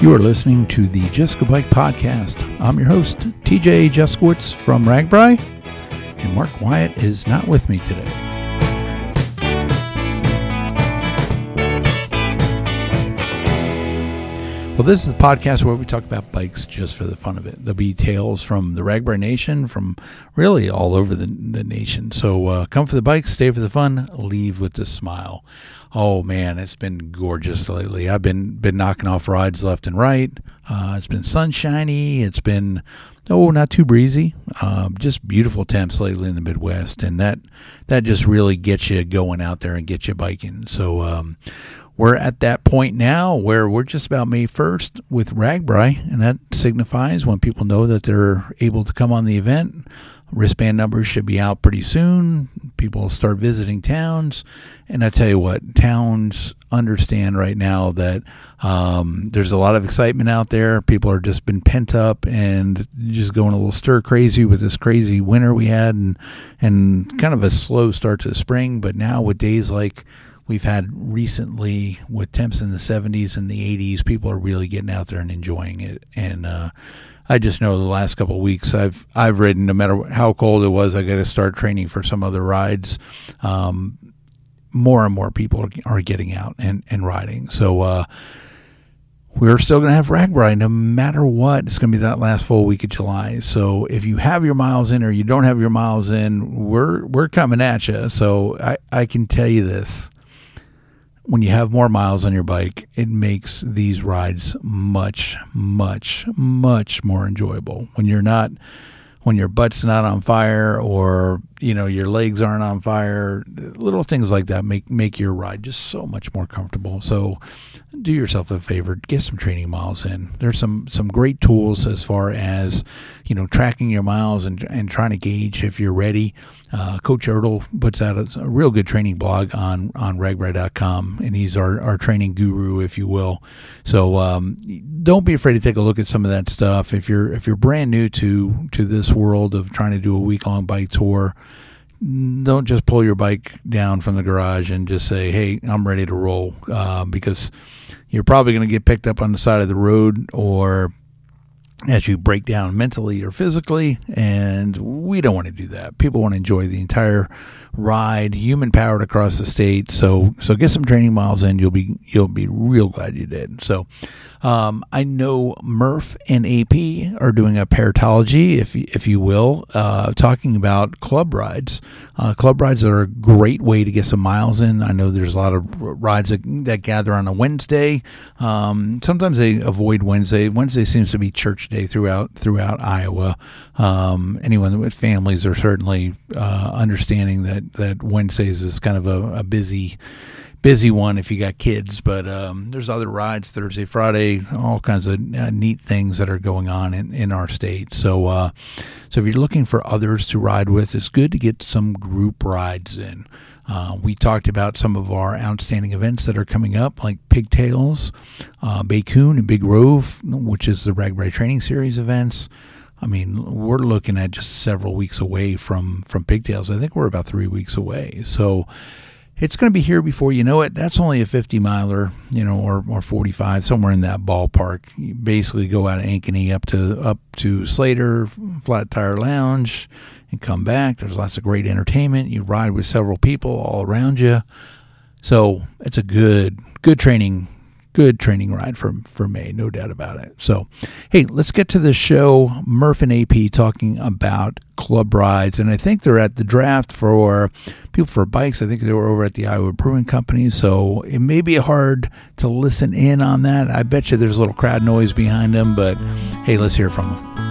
You are listening to the Just Go Bike Podcast. I'm your host, TJ Juskiewicz from RAGBRAI, and Mark Wyatt is not with me today. Well, this is the podcast where we talk about bikes just for the fun of it. There'll be tales from the RAGBRAI Nation, from really all over the, the nation. So uh, come for the bikes, stay for the fun, leave with a smile. Oh man, it's been gorgeous lately. I've been been knocking off rides left and right. Uh, it's been sunshiny. It's been oh not too breezy. Um, just beautiful temps lately in the Midwest, and that that just really gets you going out there and get you biking. So. Um, we're at that point now where we're just about May 1st with RAGBRAI, and that signifies when people know that they're able to come on the event. Wristband numbers should be out pretty soon. People start visiting towns. And I tell you what, towns understand right now that um, there's a lot of excitement out there. People are just been pent up and just going a little stir crazy with this crazy winter we had and, and kind of a slow start to the spring. But now with days like we've had recently with temps in the 70s and the 80s people are really getting out there and enjoying it and uh, i just know the last couple of weeks i've i've ridden no matter how cold it was i got to start training for some other rides um, more and more people are, are getting out and, and riding so uh, we're still going to have RAGBRAI no matter what. It's going to be that last full week of July. So if you have your miles in or you don't have your miles in, we're we're coming at you. So I, I can tell you this when you have more miles on your bike, it makes these rides much, much, much more enjoyable. When you're not, when your butt's not on fire or you know your legs aren't on fire, little things like that make make your ride just so much more comfortable. So, do yourself a favor, get some training miles in. There's some some great tools as far as you know tracking your miles and and trying to gauge if you're ready. Uh, Coach Ertl puts out a, a, real good training blog on on ragbrai.com, and he's our, our training guru, if you will. So um, don't be afraid to take a look at some of that stuff. If you're if you're brand new to to this world of trying to do a week long bike tour, don't just pull your bike down from the garage and just say, "Hey, I'm ready to roll," uh, because you're probably going to get picked up on the side of the road or as you break down mentally or physically. And we don't want to do that. People want to enjoy the entire ride, human powered across the state. So so get some training miles in. You'll be you'll be real glad you did. So um, I know Murph and AP are doing a paratology, if if you will, uh, talking about club rides. Uh, club rides are a great way to get some miles in. I know there's a lot of rides that, that gather on a Wednesday. Um, sometimes they avoid Wednesday. Wednesday seems to be church day throughout throughout Iowa. Um, anyone families are certainly uh, understanding that that Wednesdays is kind of a, a busy busy one if you got kids. But um, there's other rides Thursday, Friday, all kinds of uh, neat things that are going on in, in our state. So, uh, so if you're looking for others to ride with, it's good to get some group rides in. Uh, we talked about some of our outstanding events that are coming up, like Pigtails, uh, Coon, and Big Rove, which is the RAGBRAI Training Series events. I mean, we're looking at just several weeks away from from Pigtails. I think we're about three weeks away. So it's going to be here before you know it. That's only a 50 miler, you know, or, or 45, somewhere in that ballpark. You basically go out of Ankeny up to up to Slater Flat Tire Lounge and come back. There's lots of great entertainment. You ride with several people all around you. So it's a good good training good training ride for for May, no doubt about it. So, hey, let's get to the show. Murph and AP talking about club rides, and I think they're at the draft for people for bikes. I think they were over at the Iowa Brewing Company, so it may be hard to listen in on that. I bet you there's a little crowd noise behind them, but hey, let's hear from them.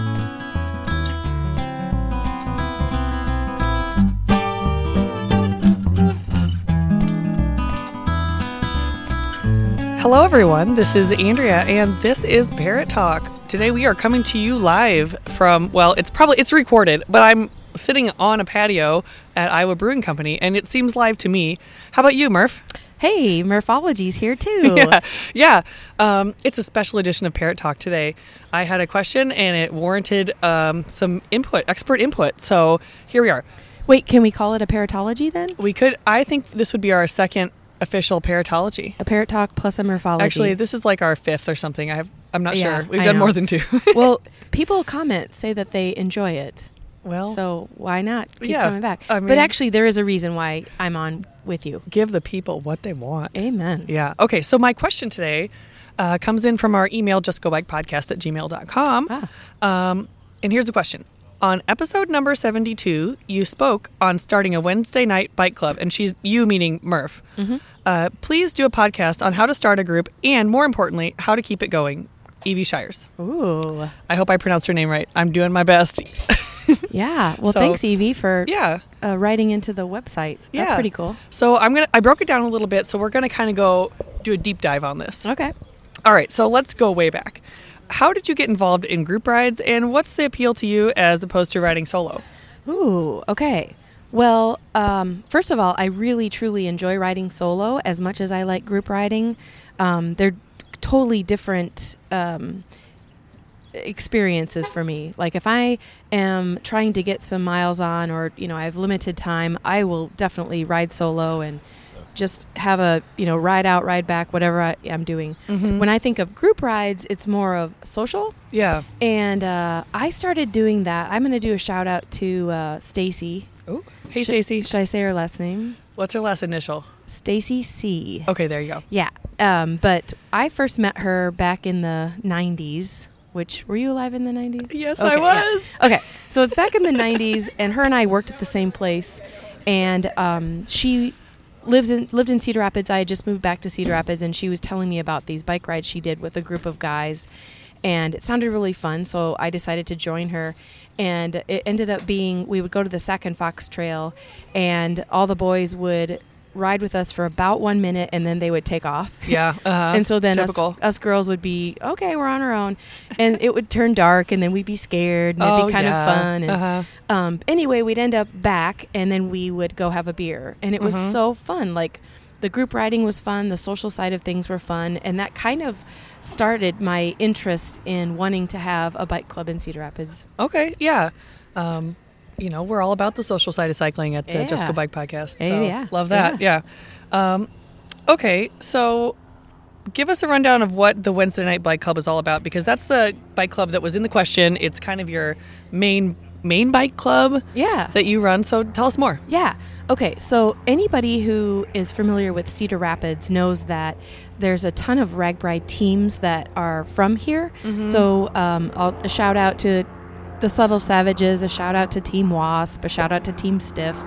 Hello, everyone. This is Andrea, and this is Parrot Talk. Today, we are coming to you live from, well, it's probably, it's recorded, but I'm sitting on a patio at Iowa Brewing Company, and it seems live to me. How about you, Murph? Hey, Murphology's here too. yeah, yeah. Um, it's a special edition of Parrot Talk today. I had a question, and it warranted um, some input, expert input. So here we are. Wait, can we call it a paratology then? We could. I think this would be our second official paratology. A parrot talk plus a Murphology. Actually, this is like our fifth or something. I have, I'm not Yeah, sure. We've I done know. more than two. well, people comment say that they enjoy it. well, so why not keep yeah, coming back? I but actually, there is a reason why I'm on with you. give the people what they want. Amen. Yeah. Okay. So my question today uh, comes in from our email, justgobikepodcast at gmail.com. Ah. Um, and here's the question. On episode number 72, you spoke on starting a Wednesday night bike club, and she's you meaning Murph. Mm-hmm. Uh, please do a podcast on how to start a group and, more importantly, how to keep it going. Evie Shires. Ooh. I hope I pronounced her name right. I'm doing my best. Yeah. Well, So- thanks, Evie, for yeah. uh, writing into the website. That's Yeah. pretty cool. So I'm gonna. I broke it down a little bit, so we're gonna kind of go do a deep dive on this. Okay. All right, so let's go way back. How did you get involved in group rides, and what's the appeal to you as opposed to riding solo? Ooh, okay. Well, um, first of all, I really truly enjoy riding solo as much as I like group riding. Um, they're totally different um, experiences for me. Like if I am trying to get some miles on, or you know, I have limited time, I will definitely ride solo and just have a you know ride out, ride back, whatever I, I'm doing. When I think of group rides, it's more of social. Yeah. And uh, I started doing that. I'm going to do a shout out to uh, Stacy. Oh, hey Stacy. Should I say her last name? What's her last initial? Stacy C. Okay, there you go. Yeah. Um, but I first met her back in the 90s. Which were you alive in the 90s? Yes, Okay, I yeah. was. Okay, so it's back in the 90s, and her and I worked at the same place, and um, she lives in lived in Cedar Rapids. I had just moved back to Cedar Rapids, and she was telling me about these bike rides she did with a group of guys, and it sounded really fun. So I decided to join her, and it ended up being we would go to the Sac and Fox Trail, and all the boys would ride with us for about one minute, and then they would take off. Yeah. Uh, and so then us, us girls would be okay we're on our own and it would turn dark and then we'd be scared and it'd Oh, be kind yeah. of fun and Uh-huh. um, anyway we'd end up back and then we would go have a beer and it was Mhm. so fun like the group riding was fun the social side of things were fun and that kind of started my interest in wanting to have a bike club in cedar rapids Okay. Yeah. Um, you know, we're all about the social side of cycling at the Yeah. Just Go Bike podcast. So yeah. love that. Yeah. Um, okay, so give us a rundown of what the Wednesday Night Bike Club is all about because that's the bike club that was in the question. It's kind of your main main bike club yeah that you run. So tell us more. Yeah. Okay. So anybody who is familiar with Cedar Rapids knows that there's a ton of RAGBRAI teams that are from here. So um, I'll, a shout out to the Subtle Savages, a shout out to Team Wasp, a shout out to Team Stiff,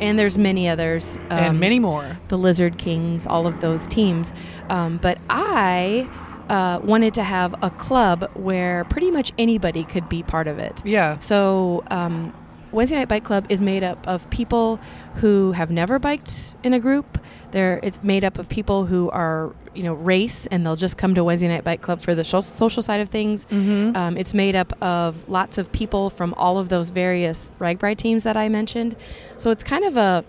and there's many others. and um, many more. the Lizard Kings, all of those teams. Um, but I uh, wanted to have a club where pretty much anybody could be part of it. Yeah. So um, Wednesday Night Bike Club is made up of people who have never biked in a group. There, it's made up of people who are, you know, race, and they'll just come to Wednesday Night Bike Club for the social side of things. Mm-hmm. Um, it's made up of lots of people from all of those various RAGBRAI teams that I mentioned. So it's kind of a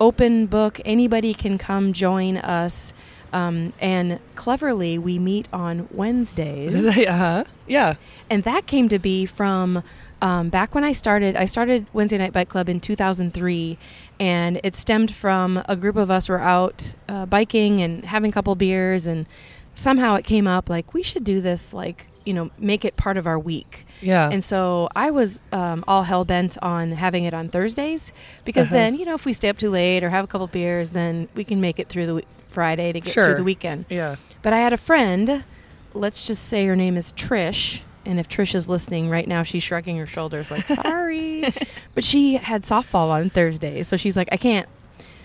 open book. Anybody can come join us. Um, and cleverly, we meet on Wednesdays uh-huh. Yeah. and that came to be from um, back when I started. I started Wednesday Night Bike Club in 2003, and it stemmed from a group of us were out uh, biking and having a couple beers, and somehow it came up like we should do this, like you know, make it part of our week. Yeah. And so I was um, all hell bent on having it on Thursdays because Uh-huh. then you know if we stay up too late or have a couple beers, then we can make it through the w- Friday to get Sure. through the weekend. yeah. But I had a friend, let's just say her name is Trish. And if Trish is listening right now, she's shrugging her shoulders like, sorry. but she had softball on Thursday. So she's like, I can't,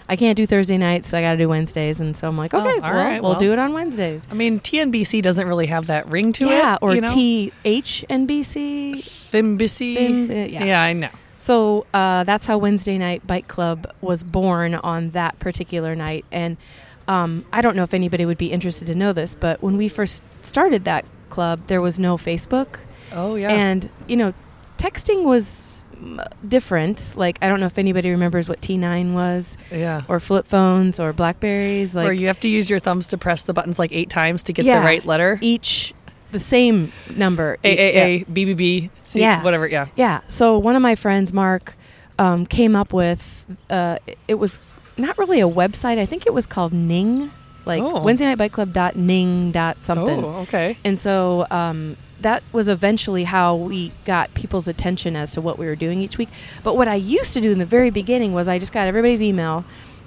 I can't do Thursday nights. So I got to do Wednesdays. And so I'm like, Oh, okay, all well, right, we'll well. do it on Wednesdays. I mean, TNBC doesn't really have that ring to it. yeah. Or you know? THNBC. Thimbisi. Thim- uh, yeah. yeah, I know. So uh, that's how Wednesday Night Bike Club was born on that particular night. And um, I don't know if anybody would be interested to know this, but when we first started that club, there was no Facebook. Oh yeah. And, you know, texting was different. Like, I don't know if anybody remembers what T9 was, yeah. or flip phones, or Blackberries. Like, Where you have to use your thumbs to press the buttons like eight times to get Yeah. the right letter. each the same number. A. A A B B B C Yeah. whatever. Yeah. Yeah. So one of my friends, Mark, um, came up with uh, it was not really a website. I think it was called Ning, like Oh. Wednesday Night Bike Club dot Ning dot something. Oh, okay. And so um, that was eventually how we got people's attention as to what we were doing each week. But what I used to do in the very beginning was I just got everybody's email.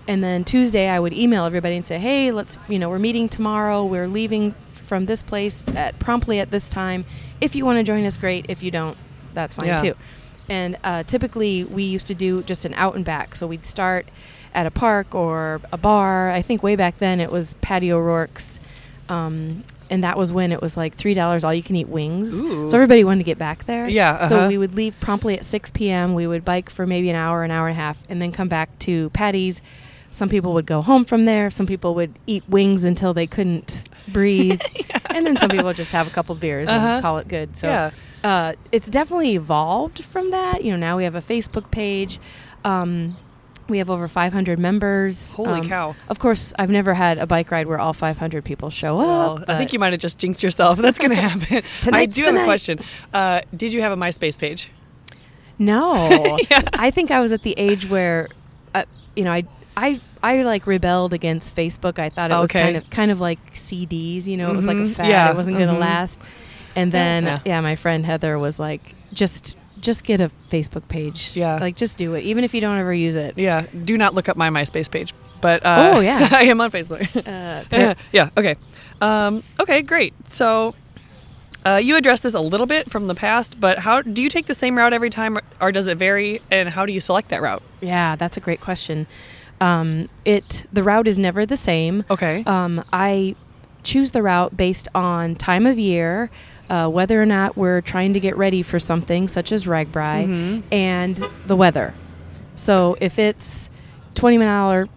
And then Tuesday I would email everybody and say, hey, let's, you know, we're meeting tomorrow. We're leaving from this place at promptly at this time. If you want to join us, great. If you don't, that's fine Yeah. too. And uh, typically we used to do just an out and back. So we'd start at a park or a bar. I think way back then it was Patio Rourke's. Um, and that was when it was like three dollars all you can eat wings. Ooh. So everybody wanted to get back there. Yeah, uh-huh. So we would leave promptly at six p.m. We would bike for maybe an hour, an hour and a half, and then come back to Patty's. Some people would go home from there. Some people would eat wings until they couldn't breathe, and then some people would just have a couple beers Uh-huh. and call it good. So Yeah. uh, it's definitely evolved from that. You know, now we have a Facebook page. Um, we have over 500 members. Holy Um, cow. Of course, I've never had a bike ride where all 500 people show Well, up. I think you might have just jinxed yourself. That's going to happen. I do have a question. Uh, did you have a MySpace page? No, Yeah. I think I was at the age where, uh, you know, I I I like rebelled against Facebook. I thought it was kind of kind of like CDs. You know, it was like a Mhm. fad. Yeah. It wasn't going to last. And then Yeah. yeah. my friend Heather was like, just just get a Facebook page. Yeah. like just do it, even if you don't ever use it. Yeah. Do not look up my MySpace page. But uh, Oh, yeah. I am on Facebook. Uh, yeah. yeah. Okay. Um, okay. Great. So. Uh, you addressed this a little bit from the past, but how do you take the same route every time, or, or does it vary? And how do you select that route? yeah, that's a great question. Um, it the route is never the same. Okay. Um, I choose the route based on time of year, uh, whether or not we're trying to get ready for something such as RAGBRAI, Mhm. and the weather. So if it's 20 mile hour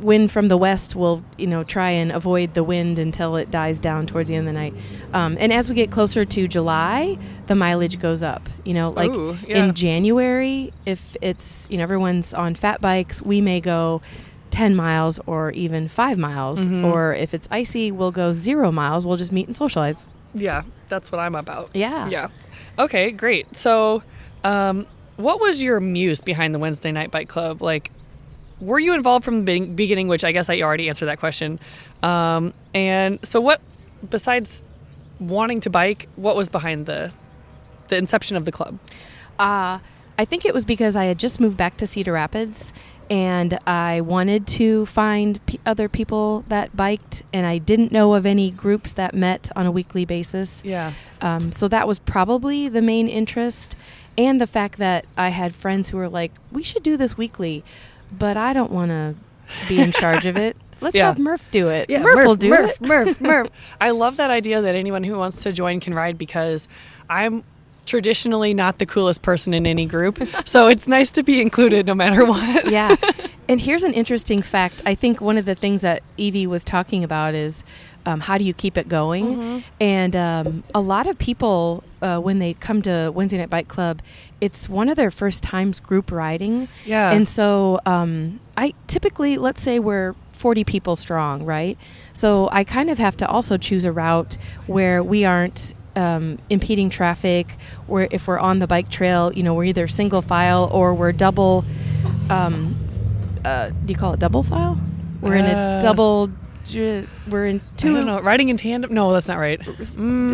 wind from the west, we'll you know try and avoid the wind until it dies down towards the end of the night. Um, and as we get closer to July, the mileage goes up. You know, like Ooh, yeah. in January, if it's you know everyone's on fat bikes, we may go 10 miles or even five miles. Mhm. Or if it's icy, we'll go zero miles. We'll just meet and socialize. Yeah, that's what I'm about. Yeah. Yeah. Okay, great. So, um, what was your muse behind the Wednesday Night Bike Club? Like, were you involved from the beginning? Which I guess I already answered that question. Um, and so, what besides wanting to bike, what was behind the the inception of the club? Uh, I think it was because I had just moved back to Cedar Rapids and I wanted to find p- other people that biked, and I didn't know of any groups that met on a weekly basis. Yeah. Um, so that was probably the main interest, and the fact that I had friends who were like, "We should do this weekly," but I don't want to be in charge of it. Let's Yeah. have Murph do it. Yeah, Murph, will do Murph, it. Murph, Murph. I love that idea that anyone who wants to join can ride because I'm traditionally not the coolest person in any group. so it's nice to be included no matter what. yeah. And here's an interesting fact. I think one of the things that Evie was talking about is um, how do you keep it going? Mhm. And um, a lot of people, uh, when they come to Wednesday Night Bike Club, it's one of their first times group riding. Yeah. And so um, I typically, let's say we're 40 people strong, right? So I kind of have to also choose a route where we aren't um, impeding traffic, or if we're on the bike trail, you know, we're either single file or we're double. Um, uh, do you call it double file? We're in Uh, a double. We're in I two. don't know. Riding in tandem? No, that's not right. Mm,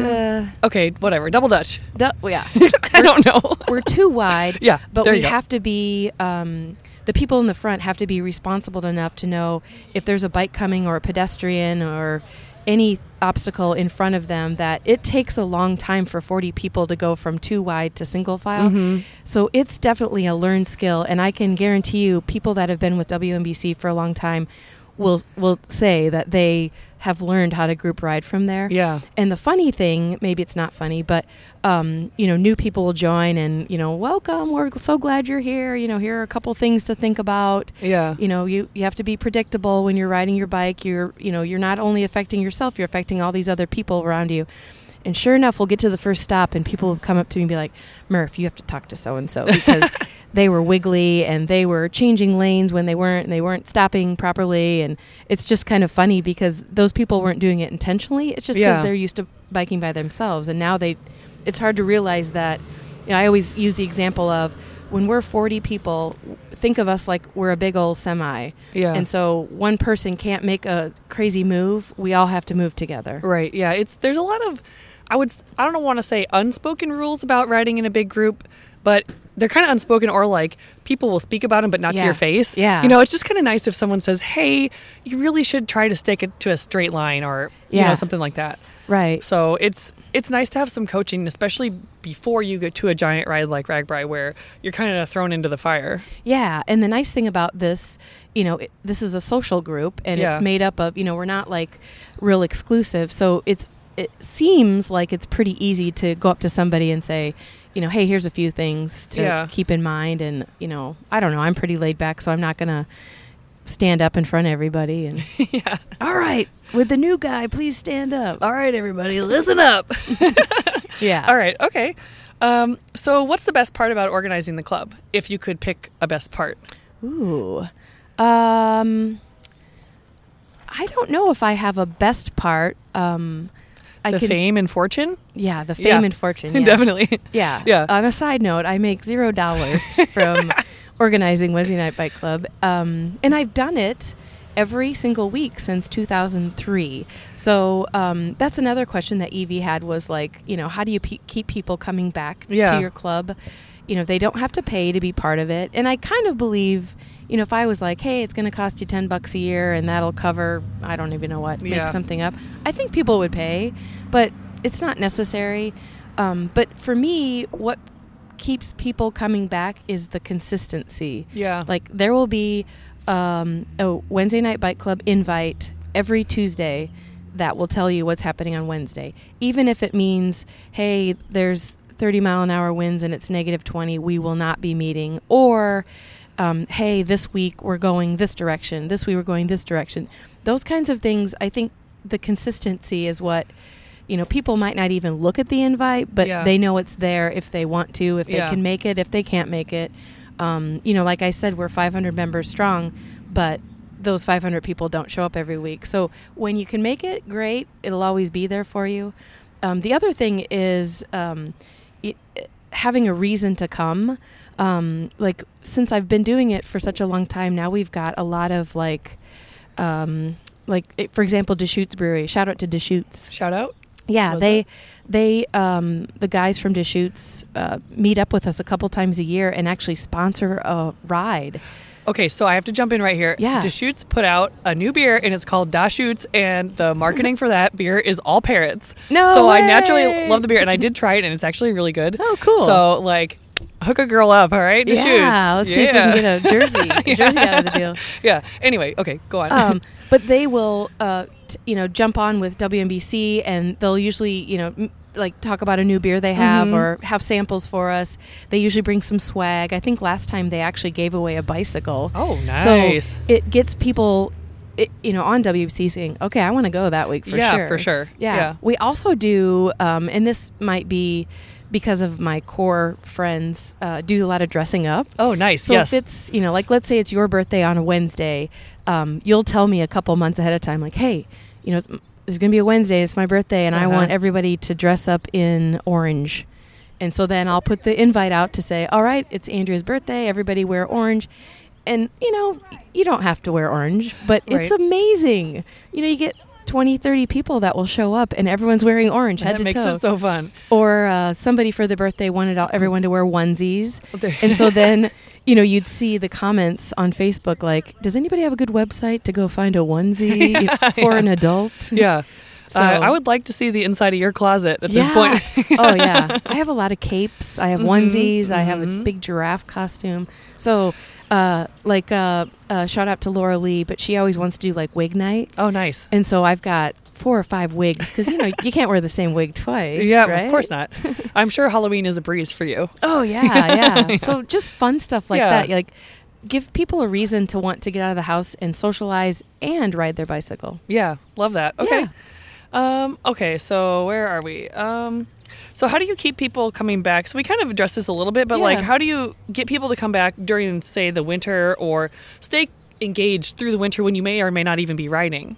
Uh, okay, whatever. Double Dutch. du- yeah, I don't know. we're too wide. Yeah, but we go. have to be. Um, the people in the front have to be responsible enough to know if there's a bike coming or a pedestrian or any obstacle in front of them that it takes a long time for 40 people to go from two wide to single file. Mhm. So it's definitely a learned skill, and I can guarantee you, people that have been with WNBC for a long time will will say that they have learned how to group ride from there. Yeah. And the funny thing, maybe it's not funny, but um, you know, new people will join and you know, welcome. We're so glad you're here. You know, here are a couple things to think about. Yeah. You know, you you have to be predictable when you're riding your bike. You're you know, you're not only affecting yourself, you're affecting all these other people around you. And sure enough, we'll get to the first stop, and people will come up to me and be like, "Murph, you have to talk to so and so because they were wiggly and they were changing lanes when they weren't, and they weren't stopping properly." And it's just kind of funny because those people weren't doing it intentionally. It's just because Yeah. they're used to biking by themselves, and now they, it's hard to realize that. You know, I always use the example of when we're 40 people, think of us like we're a big old semi. Yeah. And so one person can't make a crazy move. We all have to move together. Right. Yeah. It's there's a lot of I would I don't want to say unspoken rules about riding in a big group, but they're kind of unspoken or like people will speak about them but not to your face. Yeah. You know, it's just kind of nice if someone says, "Hey, you really should try to stick it to a straight line," or you Yeah. know something like that. Right. So it's it's nice to have some coaching, especially before you get to a giant ride like RAGBRAI, where you're kind of thrown into the fire. Yeah, and the nice thing about this, you know, it, this is a social group, and Yeah. it's made up of, you know, we're not like real exclusive, so it's it seems like it's pretty easy to go up to somebody and say, you know, hey, here's a few things to Yeah. keep in mind, and you know, I don't know, I'm pretty laid back, so I'm not gonna stand up in front of everybody and yeah. all right with the new guy please stand up All right, everybody, listen up. yeah All right. Okay. Um, so, what's the best part about organizing the club? If you could pick a best part. Ooh. Um I don't know if I have a best part. Um I the can fame and fortune? Yeah, the fame Yeah. and fortune. Yeah. Definitely. Yeah. Yeah. On a side note, I make zero dollars from organizing Wednesday Night Bike Club. Um, and I've done it every single week since 2003. So um, that's another question that Evie had was like, you know, how do you pe- keep people coming back Yeah. to your club? You know, they don't have to pay to be part of it. And I kind of believe, you know, if I was like, hey, it's going to cost you 10 bucks a year and that'll cover, I don't even know what, Yeah. make something up, I think people would pay, but it's not necessary. Um, but for me, what keeps people coming back is the consistency. Yeah. Like there will be um, a Wednesday night bike club invite every Tuesday that will tell you what's happening on Wednesday, even if it means, hey, there's 30 mile an hour winds and it's negative 20, we will not be meeting, or um, hey, this week we're going this direction, this week we're going this direction. Those kinds of things, I think the consistency is what. You know, people might not even look at the invite, but Yeah. they know it's there if they want to, if they Yeah. can make it, if they can't make it. Um, you know, like I said, we're 500 members strong, but those 500 people don't show up every week. So when you can make it, great. It'll always be there for you. Um, the other thing is um, it, having a reason to come. Um, like since I've been doing it for such a long time now, we've got a lot of like, um, like for example, Deschutes Brewery. Shout out to Deschutes. Shout out. Yeah, Was they it? they um, the guys from Deschutes uh, meet up with us a couple times a year and actually sponsor a ride. Okay, so I have to jump in right here. Yeah. Deschutes put out a new beer and it's called Da Shootz, and the marketing for that beer is all parrots. No So I naturally love the beer, and I did try it, and it's actually really good. Oh, cool. So like, hook a girl up, all right? Yeah, let's see if we can get a jersey a jersey out of the deal. yeah. Anyway, okay, go on. um, but they will, uh, t- you know, jump on with WNBC, and they'll usually, you know, m- like talk about a new beer they have Mhm. or have samples for us. They usually bring some swag. I think last time they actually gave away a bicycle. oh, nice. So it gets people, it, you know, on WBC saying, "Okay, I want to go that week for Yeah, sure." for sure. Yeah. Yeah. We also do, um, and this might be because of my core friends, uh, do a lot of dressing up. oh, nice. So yes. if it's, you know, like let's say it's your birthday on a Wednesday, um, you'll tell me a couple months ahead of time, like, hey, you know, it's, it's going to be a Wednesday, it's my birthday, and I Uh-huh. want everybody to dress up in orange. And so then I'll put the invite out to say, all right, it's Andrea's birthday, everybody wear orange. And, you know, you don't have to wear orange, but it's amazing. You know, you get 20, 30 people that will show up and everyone's wearing orange head that to makes toe. it so fun. or uh, somebody for the birthday wanted all, everyone to wear onesies. There- And so then, you know, you'd see the comments on Facebook like, "Does anybody have a good website to go find a onesie for an adult?" yeah. So Uh, I would like to see the inside of your closet at yeah. this point. oh yeah, I have a lot of capes. I have Mhm, onesies. I have a mhm. big giraffe costume. So, uh, like, uh, uh, shout out to Laura Lee, but she always wants to do like wig night, oh, nice. and so I've got four or five wigs because you know you can't wear the same wig twice. Yeah, right? of course not. I'm sure Halloween is a breeze for you. Oh yeah, yeah. Yeah. So just fun stuff like Yeah. that. Like give people a reason to want to get out of the house and socialize and ride their bicycle. Yeah, love that. Okay. Yeah. Um, okay, so where are we? Um, so how do you keep people coming back? So we kind of addressed this a little bit, but like how do you get people to come back during say the winter or stay engaged through the winter when you may or may not even be riding?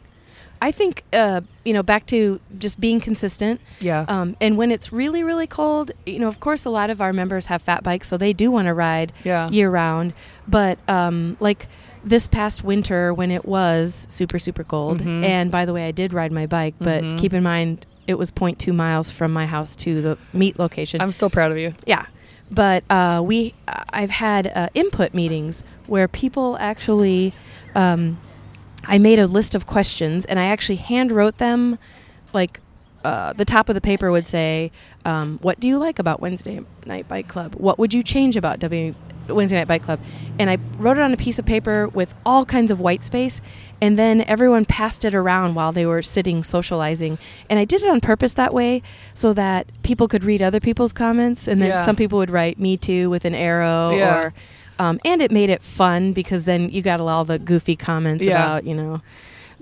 I think uh, you know back to just being consistent. Yeah. Um, and when it's really really cold, you know, of course, a lot of our members have fat bikes, so they do want to ride Yeah. year round. But um, like this past winter when it was super super cold, Mhm. and by the way, I did ride my bike, but Mhm. keep in mind it was 0.2 miles from my house to the meet location. I'm still proud of you. Yeah, but uh, we I've had uh, input meetings where people actually. Um, I made a list of questions and I actually hand wrote them. Like uh, the top of the paper would say, um, "What do you like about Wednesday Night Bike Club? What would you change about W Wednesday Night Bike Club?" And I wrote it on a piece of paper with all kinds of white space, and then everyone passed it around while they were sitting socializing. And I did it on purpose that way so that people could read other people's comments, and then Yeah. some people would write "Me too" with an arrow Yeah. or. Um, and it made it fun because then you got all the goofy comments Yeah. about, you know,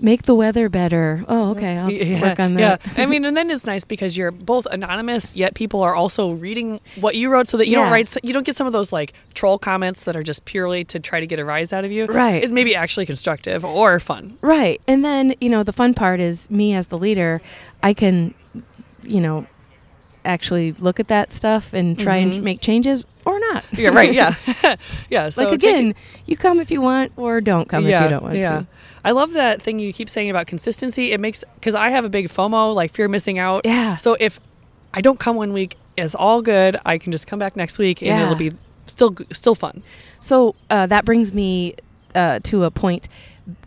make the weather better. Oh, okay, I'll yeah, work on that. Yeah, I mean, and then it's nice because you're both anonymous, yet people are also reading what you wrote, so that you don't write, you don't get some of those like troll comments that are just purely to try to get a rise out of you. Right. It's maybe actually constructive or fun. Right. And then, you know, the fun part is me as the leader, I can, you know, actually look at that stuff and try Mhm. and make changes or not. Yeah, right. Yeah, yeah. So like again, you come if you want or don't come yeah, if you don't want yeah. to. I love that thing you keep saying about consistency. It makes because I have a big FOMO, like fear of missing out. Yeah. So if I don't come one week, it's all good. I can just come back next week, and Yeah. it'll be still still fun. So uh, that brings me uh, to a point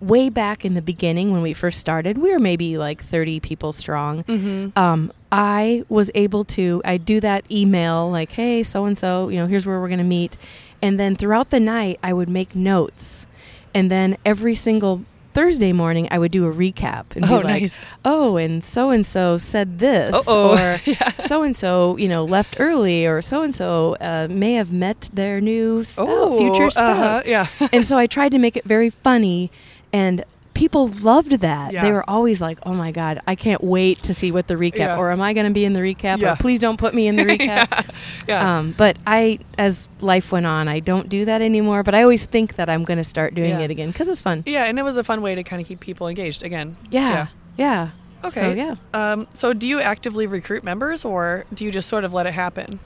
way back in the beginning when we first started. We were maybe like 30 people strong. Mm-hmm. um, I was able to I do that email like, hey, so and so, you know, here's where we're gonna meet, and then throughout the night I would make notes, and then every single Thursday morning I would do a recap and Oh, be like, nice. oh, and so and so said this, Uh-oh. or so and so, you know, left early, or so and so may have met their new spouse, future spouse uh-huh, yeah. and so I tried to make it very funny, and people loved that. Yeah. They were always like, "Oh my god, I can't wait to see what the recap." Yeah. Or am I going to be in the recap? Yeah. Or please don't put me in the recap. yeah. Um, but I, as life went on, I don't do that anymore. But I always think that I'm going to start doing it again because it was fun. yeah, and it was a fun way to kind of keep people engaged again. Yeah, yeah. Okay. So yeah, Um, so do you actively recruit members, or do you just sort of let it happen?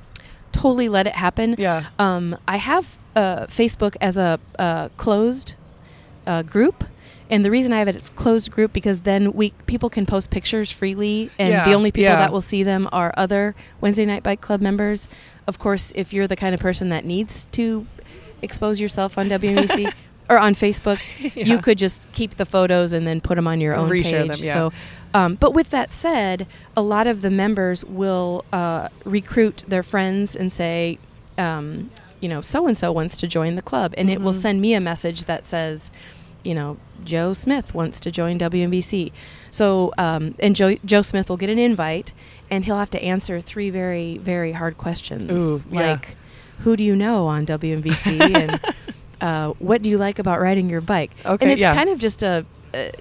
totally let it happen. Yeah. Um, I have uh, Facebook as a uh, closed uh, group. And the reason I have it it's closed group because then we people can post pictures freely, and Yeah, the only people yeah. that will see them are other Wednesday Night Bike Club members. Of course, if you're the kind of person that needs to expose yourself on WMEC or on Facebook, you could just keep the photos and then put them on your own Reshare page. them, yeah. So, um, but with that said, a lot of the members will uh, recruit their friends and say, um, you know, so and so wants to join the club, and it will Mhm. send me a message that says, you know, Joe Smith wants to join WNBC. So, um, and Joe, Joe Smith will get an invite, and he'll have to answer three very, very hard questions, Ooh, yeah. like, who do you know on WNBC, and uh, what do you like about riding your bike? Okay, and it's yeah. kind of just a, a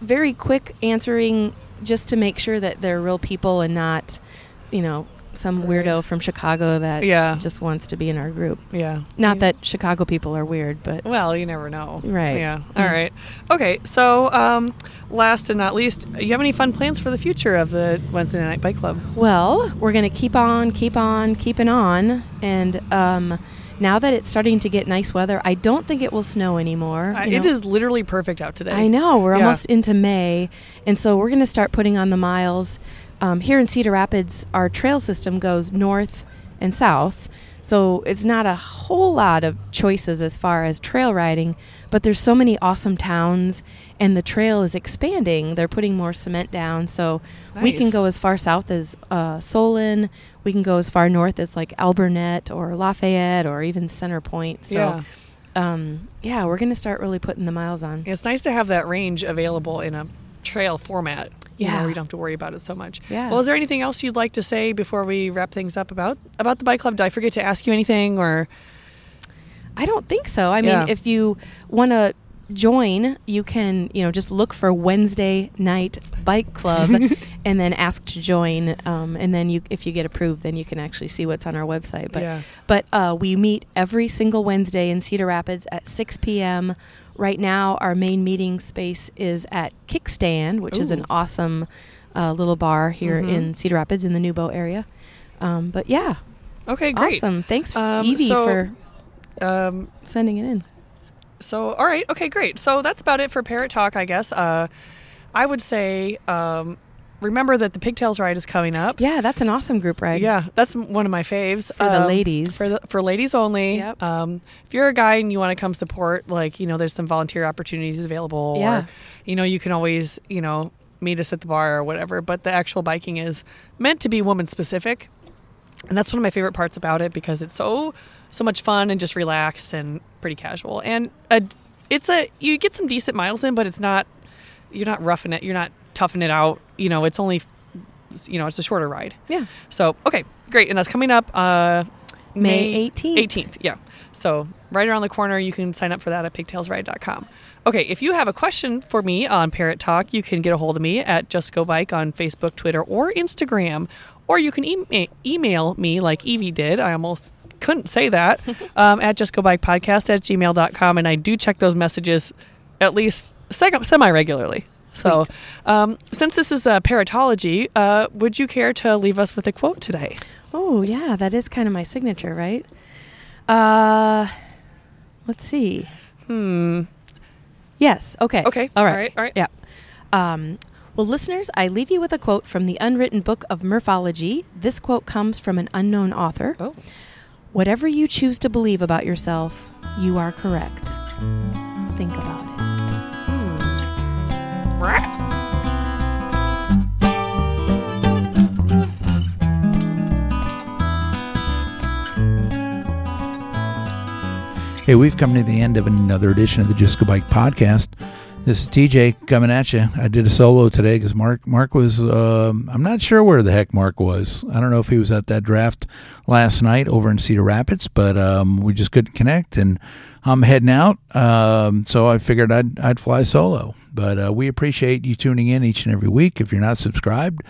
very quick answering, just to make sure that they're real people and not, you know, some weirdo from Chicago that Yeah. just wants to be in our group. Yeah. Not Yeah. that Chicago people are weird, but Well, you never know. Right. Yeah. All Mm. right. Okay. So, um, last and not least, you have any fun plans for the future of the Wednesday Night Bike Club? well, we're gonna keep on, keep on, keeping on, and um, now that it's starting to get nice weather, I don't think it will snow anymore. Uh, it is literally perfect out today. I know we're Yeah. almost into May, and so we're going to start putting on the miles. Um, here in Cedar Rapids, our trail system goes north and south, so it's not a whole lot of choices as far as trail riding. But there's so many awesome towns, and the trail is expanding. They're putting more cement down, so we can go as far south as uh, Solon. We can go as far north as like Alburnett or Lafayette or even Center Point. So, Yeah. um, yeah, we're going to start really putting the miles on. It's nice to have that range available in a trail format. You know, Yeah. where don't have to worry about it so much. Yeah. Well, is there anything else you'd like to say before we wrap things up about about the bike club? Did I forget to ask you anything or I don't think so. I mean, if you want to join, you can, you know, just look for Wednesday Night Bike Club and then ask to join. Um, and then you, if you get approved, then you can actually see what's on our website. But, Yeah. but uh, we meet every single Wednesday in Cedar Rapids at 6 p.m. right now, our main meeting space is at Kickstand, which is an awesome uh, little bar here Mhm. in Cedar Rapids in the Newbo area. Um, but yeah, Okay, great. awesome. Thanks, Um, Evie, so- for Um, sending it in. So, all right, okay, great. So that's about it for Parrot Talk, I guess. Uh, I would say um, remember that the Pigtails ride is coming up. Yeah, that's an awesome group ride. Yeah, that's one of my faves For the Um, ladies. For the, for ladies only. Yep. Um, if you're a guy and you want to come support, like you know, there's some volunteer opportunities available. Yeah. Or, you know, you can always you know meet us at the bar or whatever. But the actual biking is meant to be woman specific, and that's one of my favorite parts about it because it's so so much fun and just relaxed and pretty casual. And a, it's a you get some decent miles in, but it's not you're not roughing it. You're not toughing it out. You know, it's only you know it's a shorter ride. Yeah. So okay, great, and that's coming up uh, May 18th. 18th, yeah. So right around the corner, you can sign up for that at pigtailsride.com. Okay, if you have a question for me on Parrot Talk, you can get a hold of me at Just Go Bike on Facebook, Twitter, or Instagram, or you can e- email me like Evie did. I almost couldn't say that um, at Just Go Bike Podcast at gmail.com, and I do check those messages at least semi regularly. So, um, since this is uh, paratology, uh, would you care to leave us with a quote today? Oh, yeah, that is kind of my signature, right? Uh, let's see. Hmm. Yes. Okay. Okay. All right. All right. All right. Yeah. Um, well, listeners, I leave you with a quote from the unwritten book of Murphology. This quote comes from an unknown author. Oh. Whatever you choose to believe about yourself, you are correct. Think about it. Hey, we've come to the end of another edition of the Just Go Bike podcast. This is TJ coming at you. I did a solo today because Mark Mark was um, I'm not sure where the heck Mark was. I don't know if he was at that draft last night over in Cedar Rapids, but um, we just couldn't connect, and I'm heading out. Um, so I figured I'd I'd fly solo. But uh, we appreciate you tuning in each and every week. If you're not subscribed,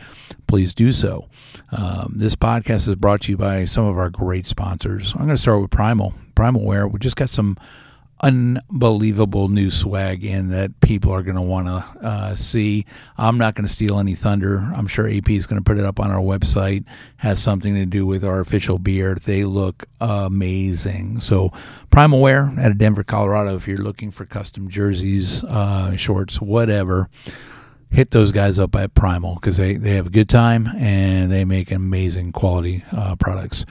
please do so. Um, this podcast is brought to you by some of our great sponsors. I'm going to start with Primal. Primal Wear. We just got some unbelievable new swag in that people are going to want to uh, see. I'm not going to steal any thunder. I'm sure AP is going to put it up on our website. Has something to do with our official beer. They look amazing. So Primal Wear out of Denver, Colorado. If you're looking for custom jerseys, uh, shorts, whatever hit those guys up at Primal because they, they have a good time and they make amazing quality uh, products.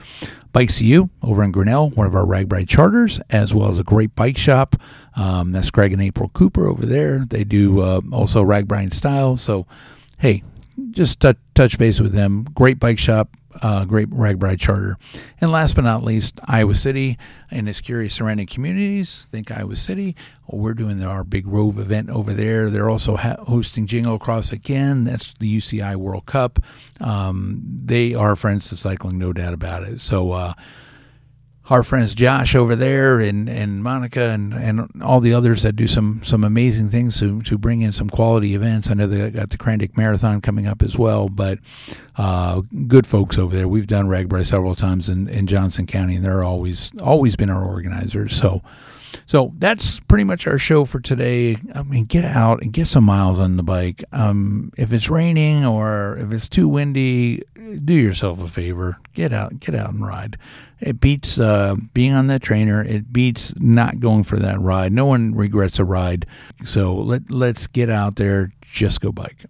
Bikes to You over in Grinnell, one of our RAGBRAI charters, as well as a great bike shop. Um, that's Greg and April Cooper over there. They do uh, also RAGBRAI style. So, hey, just touch, touch base with them. Great bike shop, uh, great RAGBRAI charter. And last but not least, Iowa City and its curious surrounding communities. Think Iowa City. Well, We're doing our big Rove event over there. They're also ha- hosting Jingle Cross again. That's the UCI World Cup. Um, they are friends to cycling, no doubt about it. So, uh, our friends Josh over there and, and Monica and, and all the others that do some, some amazing things to, to bring in some quality events. I know they got the CRANDIC Marathon coming up as well, but uh, good folks over there. We've done RAGBRAI several times in, in Johnson County, and they're always always been our organizers. So so that's pretty much our show for today. I mean, get out and get some miles on the bike. Um, if it's raining or if it's too windy, do yourself a favor. Get out, get out and ride. It beats uh, being on that trainer. It beats not going for that ride. No one regrets a ride. So let let's get out there. Just go bike.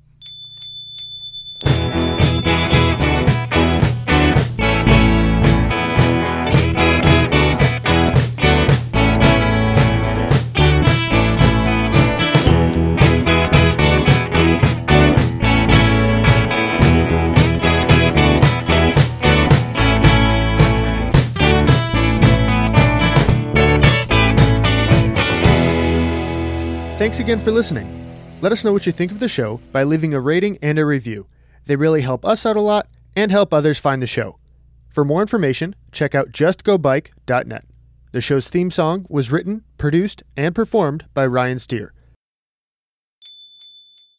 Thanks again for listening. Let us know what you think of the show by leaving a rating and a review. They really help us out a lot and help others find the show. For more information, check out justgobike.net. The show's theme song was written, produced, and performed by Ryan Steer.